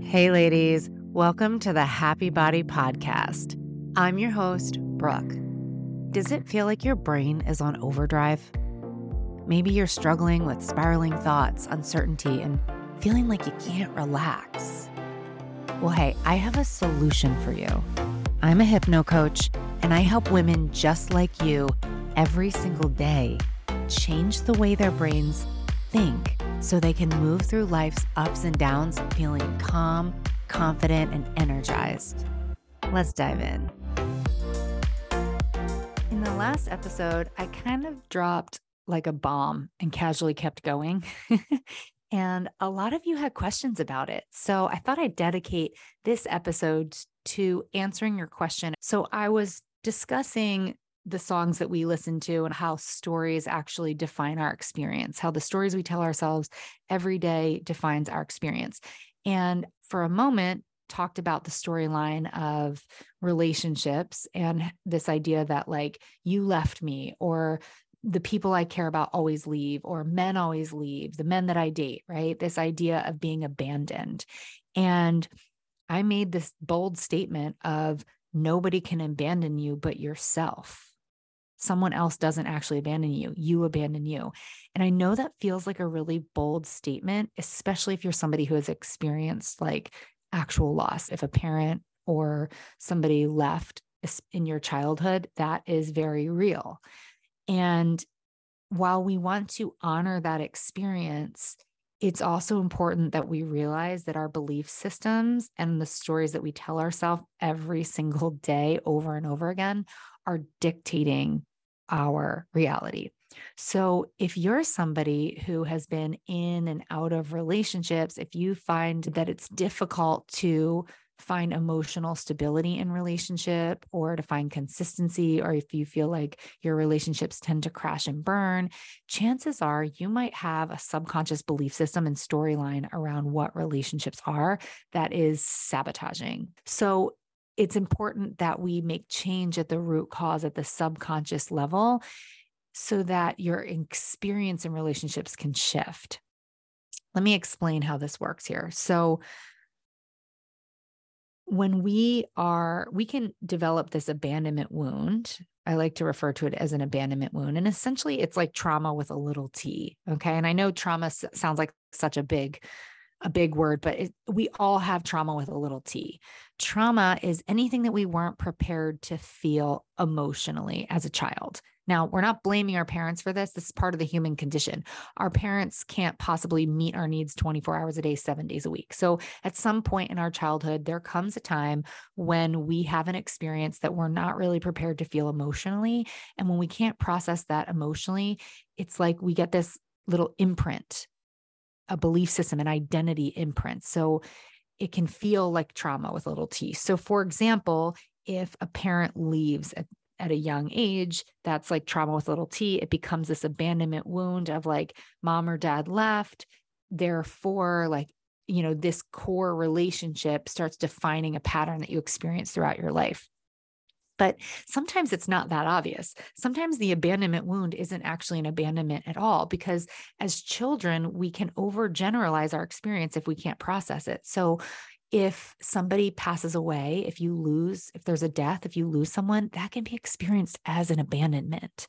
Hey, ladies, welcome to the Happy Body Podcast. I'm your host, Brooke. Does it feel like your brain is on overdrive? Maybe you're struggling with spiraling thoughts, uncertainty, and feeling like you can't relax. Well, hey, I have a solution for you. I'm a hypno coach, and I help women just like you every single day change the way their brains think so they can move through life's ups and downs feeling calm, confident, and energized. Let's dive in. In the last episode, I kind of dropped like a bomb and casually kept going. and a lot of you had questions about it. So I thought I'd dedicate this episode to answering your question. So I was discussing the songs that we listen to and how stories actually define our experience, how the stories we tell ourselves every day defines our experience. And for a moment, talked about the storyline of relationships and this idea that, like, you left me, or the people I care about always leave, or men always leave, the men that I date, right? This idea of being abandoned. And I made this bold statement of nobody can abandon you but yourself someone else doesn't actually abandon you, you abandon you. And I know that feels like a really bold statement, especially if you're somebody who has experienced like actual loss. If a parent or somebody left in your childhood, that is very real. And while we want to honor that experience, it's also important that we realize that our belief systems and the stories that we tell ourselves every single day over and over again are dictating our reality. So, if you're somebody who has been in and out of relationships, if you find that it's difficult to find emotional stability in relationship or to find consistency or if you feel like your relationships tend to crash and burn chances are you might have a subconscious belief system and storyline around what relationships are that is sabotaging so it's important that we make change at the root cause at the subconscious level so that your experience in relationships can shift. Let me explain how this works here. So, when we are, we can develop this abandonment wound. I like to refer to it as an abandonment wound. And essentially, it's like trauma with a little t. Okay. And I know trauma sounds like such a big a big word, but it, we all have trauma with a little t. Trauma is anything that we weren't prepared to feel emotionally as a child. Now, we're not blaming our parents for this. This is part of the human condition. Our parents can't possibly meet our needs 24 hours a day, seven days a week. So, at some point in our childhood, there comes a time when we have an experience that we're not really prepared to feel emotionally. And when we can't process that emotionally, it's like we get this little imprint a belief system, an identity imprint. So it can feel like trauma with a little t. So, for example, if a parent leaves at, at a young age, that's like trauma with a little t. It becomes this abandonment wound of like mom or dad left. Therefore, like, you know, this core relationship starts defining a pattern that you experience throughout your life. But sometimes it's not that obvious. Sometimes the abandonment wound isn't actually an abandonment at all, because as children, we can overgeneralize our experience if we can't process it. So, if somebody passes away, if you lose, if there's a death, if you lose someone, that can be experienced as an abandonment.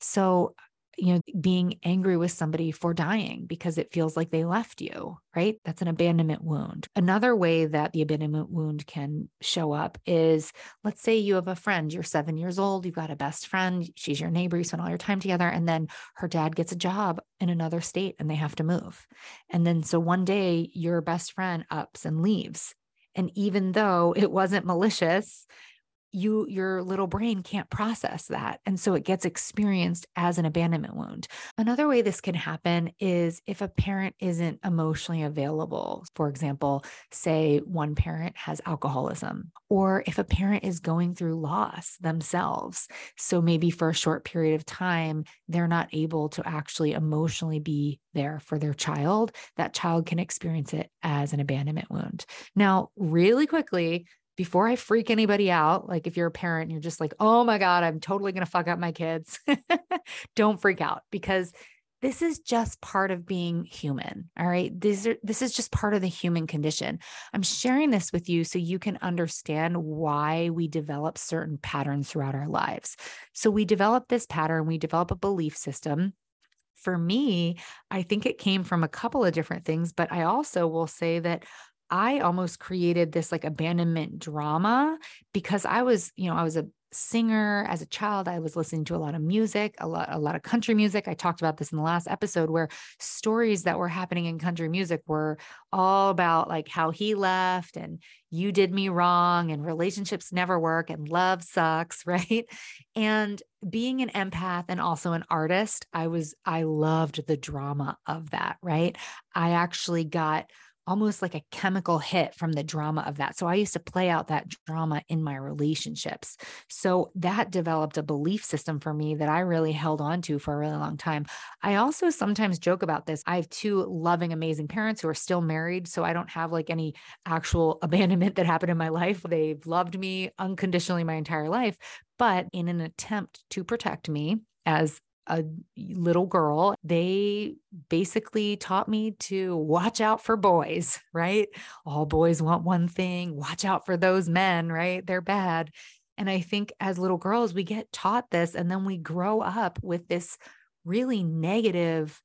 So, you know, being angry with somebody for dying because it feels like they left you, right? That's an abandonment wound. Another way that the abandonment wound can show up is let's say you have a friend, you're seven years old, you've got a best friend, she's your neighbor, you spend all your time together, and then her dad gets a job in another state and they have to move. And then so one day your best friend ups and leaves. And even though it wasn't malicious, you your little brain can't process that and so it gets experienced as an abandonment wound. Another way this can happen is if a parent isn't emotionally available for example say one parent has alcoholism or if a parent is going through loss themselves. So maybe for a short period of time they're not able to actually emotionally be there for their child that child can experience it as an abandonment wound. Now really quickly before I freak anybody out, like if you're a parent and you're just like, oh my God, I'm totally going to fuck up my kids, don't freak out because this is just part of being human. All right. These are, this is just part of the human condition. I'm sharing this with you so you can understand why we develop certain patterns throughout our lives. So we develop this pattern, we develop a belief system. For me, I think it came from a couple of different things, but I also will say that I almost created this like abandonment drama because I was, you know, I was a singer as a child i was listening to a lot of music a lot a lot of country music. I talked about this in the last episode where stories that were happening in country music were all about like how he left and you did me wrong and relationships never work and love sucks right? And being an empath and also an artist i was i loved the drama of that right? I actually got almost like a chemical hit from the drama of that. So I used to play out that drama in my relationships. So that developed a belief system for me that I really held on to for a really long time. I also sometimes joke about this. I have two loving, amazing parents who are still married. So I don't have like any actual abandonment that happened in my life. They've loved me unconditionally my entire life. But in an attempt to protect me, as a little girl, they basically taught me to watch out for boys, right? All boys want one thing, watch out for those men, right? They're bad. And I think as little girls, we get taught this and then we grow up with this really negative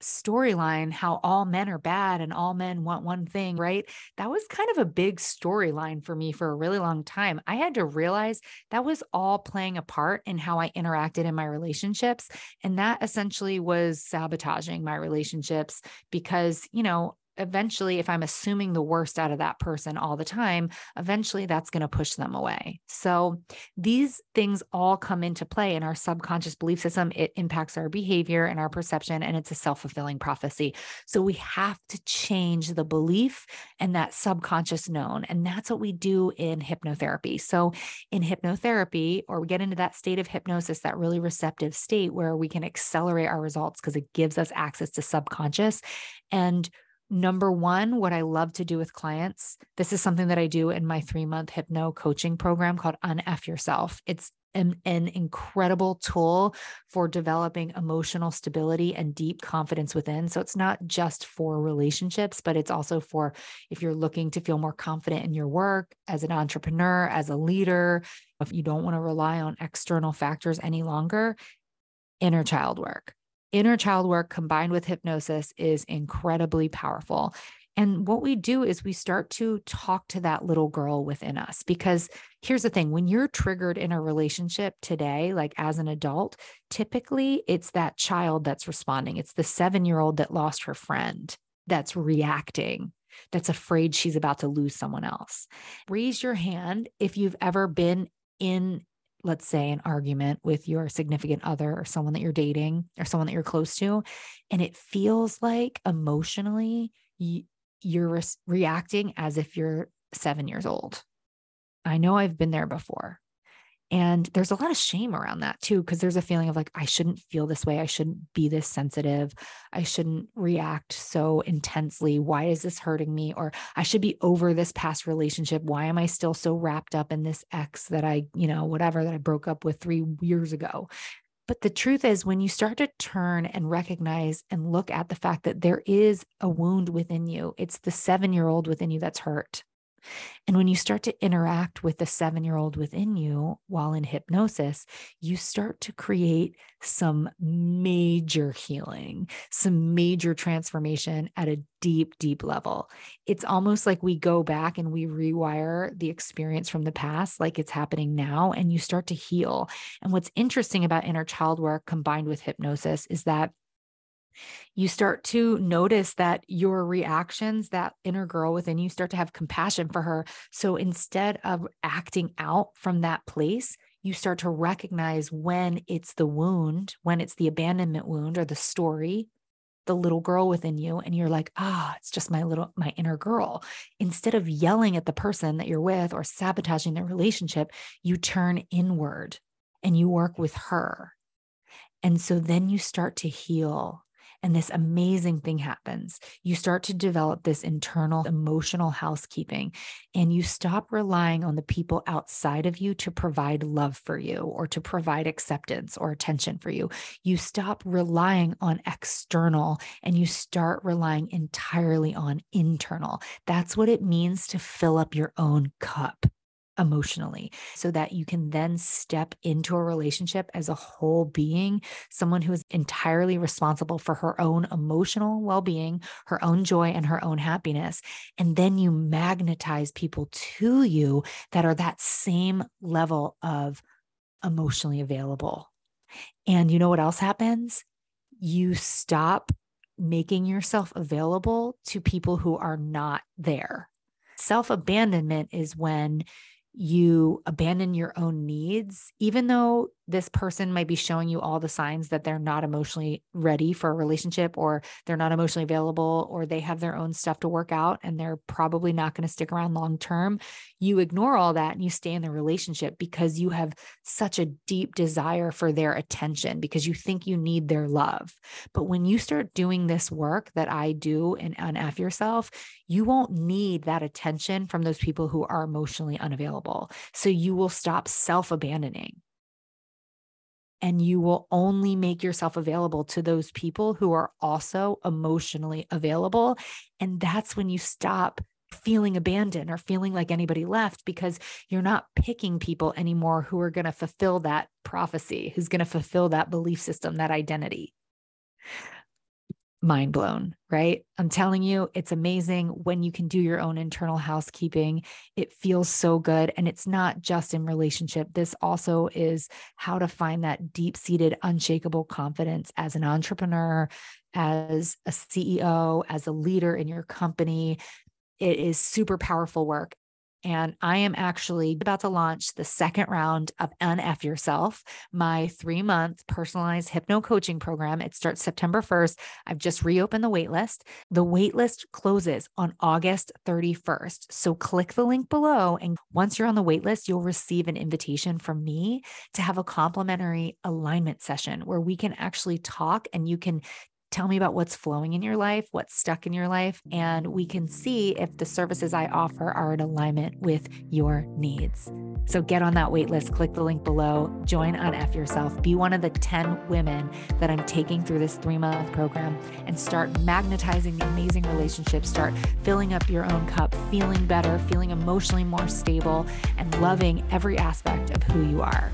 storyline how all men are bad and all men want one thing, right? That was kind of a big storyline for me for a really long time. I had to realize that was all playing a part in how I interacted in my relationships. And that essentially was sabotaging my relationships because, you know, eventually, if I'm assuming the worst out of that person all the time, eventually that's going to push them away. So these things all come into play in our subconscious belief system. It impacts our behavior and our perception, and it's a self fulfilling prophecy. So we have to change the belief and that subconscious known. And that's what we do in hypnotherapy. So in hypnotherapy, or we get into that state of hypnosis, that really receptive state where we can accelerate our results because it gives us access to subconscious. And Number one, what I love to do with clients, this is something that I do in my three month hypno coaching program called Unf Yourself. It's an, an, incredible tool for developing emotional stability and deep confidence within. So it's not just for relationships, but it's also for if you're looking to feel more confident in your work as an entrepreneur, as a leader, if you don't want to rely on external factors any longer, inner child work inner child work combined with hypnosis is incredibly powerful. And what we do is we start to talk to that little girl within us. Because here's the thing when you're triggered in a relationship today, like as an adult, typically it's that child that's responding. It's the seven year old that lost her friend that's reacting, that's afraid she's about to lose someone else. Raise your hand if you've ever been in let's say an argument with your significant other or someone that you're dating or someone that you're close to and it feels like emotionally you're re- reacting as if you're 7 years old. I know i've been there before and there's a lot of shame around that too, because there's a feeling of like, I shouldn't feel this way. I shouldn't be this sensitive. I shouldn't react so intensely. Why is this hurting me? Or I should be over this past relationship. Why am I still so wrapped up in this ex that I, you know, whatever that I broke up with three years ago? But the truth is, when you start to turn and recognize and look at the fact that there is a wound within you, it's the seven year old within you that's hurt. And when you start to interact with the seven year old within you while in hypnosis, you start to create some major healing, some major transformation at a deep, deep level. It's almost like we go back and we rewire the experience from the past, like it's happening now, and you start to heal. And what's interesting about inner child work combined with hypnosis is that you start to notice that your reactions, that inner girl within you, start to have compassion for her. So instead of acting out from that place, you start to recognize when it's the wound, when it's the abandonment wound or the story, the little girl within you. And you're like, ah, oh, it's just my little, my inner girl. Instead of yelling at the person that you're with or sabotaging the relationship, you turn inward and you work with her. And so then you start to heal And this amazing thing happens. You start to develop this internal emotional housekeeping, and you stop relying on the people outside of you to provide love for you or to provide acceptance or attention for you. You stop relying on external and you start relying entirely on internal. That's what it means to fill up your own cup emotionally so that you can then step into a relationship as a whole being, someone who is entirely responsible for her own emotional well being, her own joy, and her own happiness. And then you magnetize people to you that are that same level of emotionally available. And you know what else happens? You stop making yourself available to people who are not there. Self abandonment is when you abandon your own needs, even though this person might be showing you all the signs that they're not emotionally ready for a relationship or they're not emotionally available or they have their own stuff to work out and they're probably not going to stick around long term. You ignore all that and you stay in the relationship because you have such a deep desire for their attention because you think you need their love. But when you start doing this work that I do and unf yourself, you won't need that attention from those people who are emotionally unavailable. So you will stop self abandoning and you will only make yourself available to those people who are also emotionally available. And that's when you stop feeling abandoned or feeling like anybody left because you're not picking people anymore who are going to fulfill that prophecy, who's going to fulfill that belief system, that identity mind blown, right? I'm telling you, it's amazing when you can do your own internal housekeeping. It feels so good. And it's not just in relationship. This also is how to find that deep seated, unshakable confidence as an entrepreneur, as a CEO, as a leader in your company. It is super powerful work. And I am actually about to launch the second round of Unf Yourself, my three month personalized hypno coaching program. It starts September 1st. I've just reopened the waitlist. The waitlist closes on August 31st. So click the link below. And once you're on the waitlist, you'll receive an invitation from me to have a complimentary alignment session where we can actually talk and you can Tell me about what's flowing in your life, what's stuck in your life, and we can see if the services I offer are in alignment with your needs. So get on that wait list, click the link below, join Unf Yourself, be one of the 10 women that I'm taking through this three month program, and start magnetizing the amazing relationships, start filling up your own cup, feeling better, feeling emotionally more stable, and loving every aspect of who you are.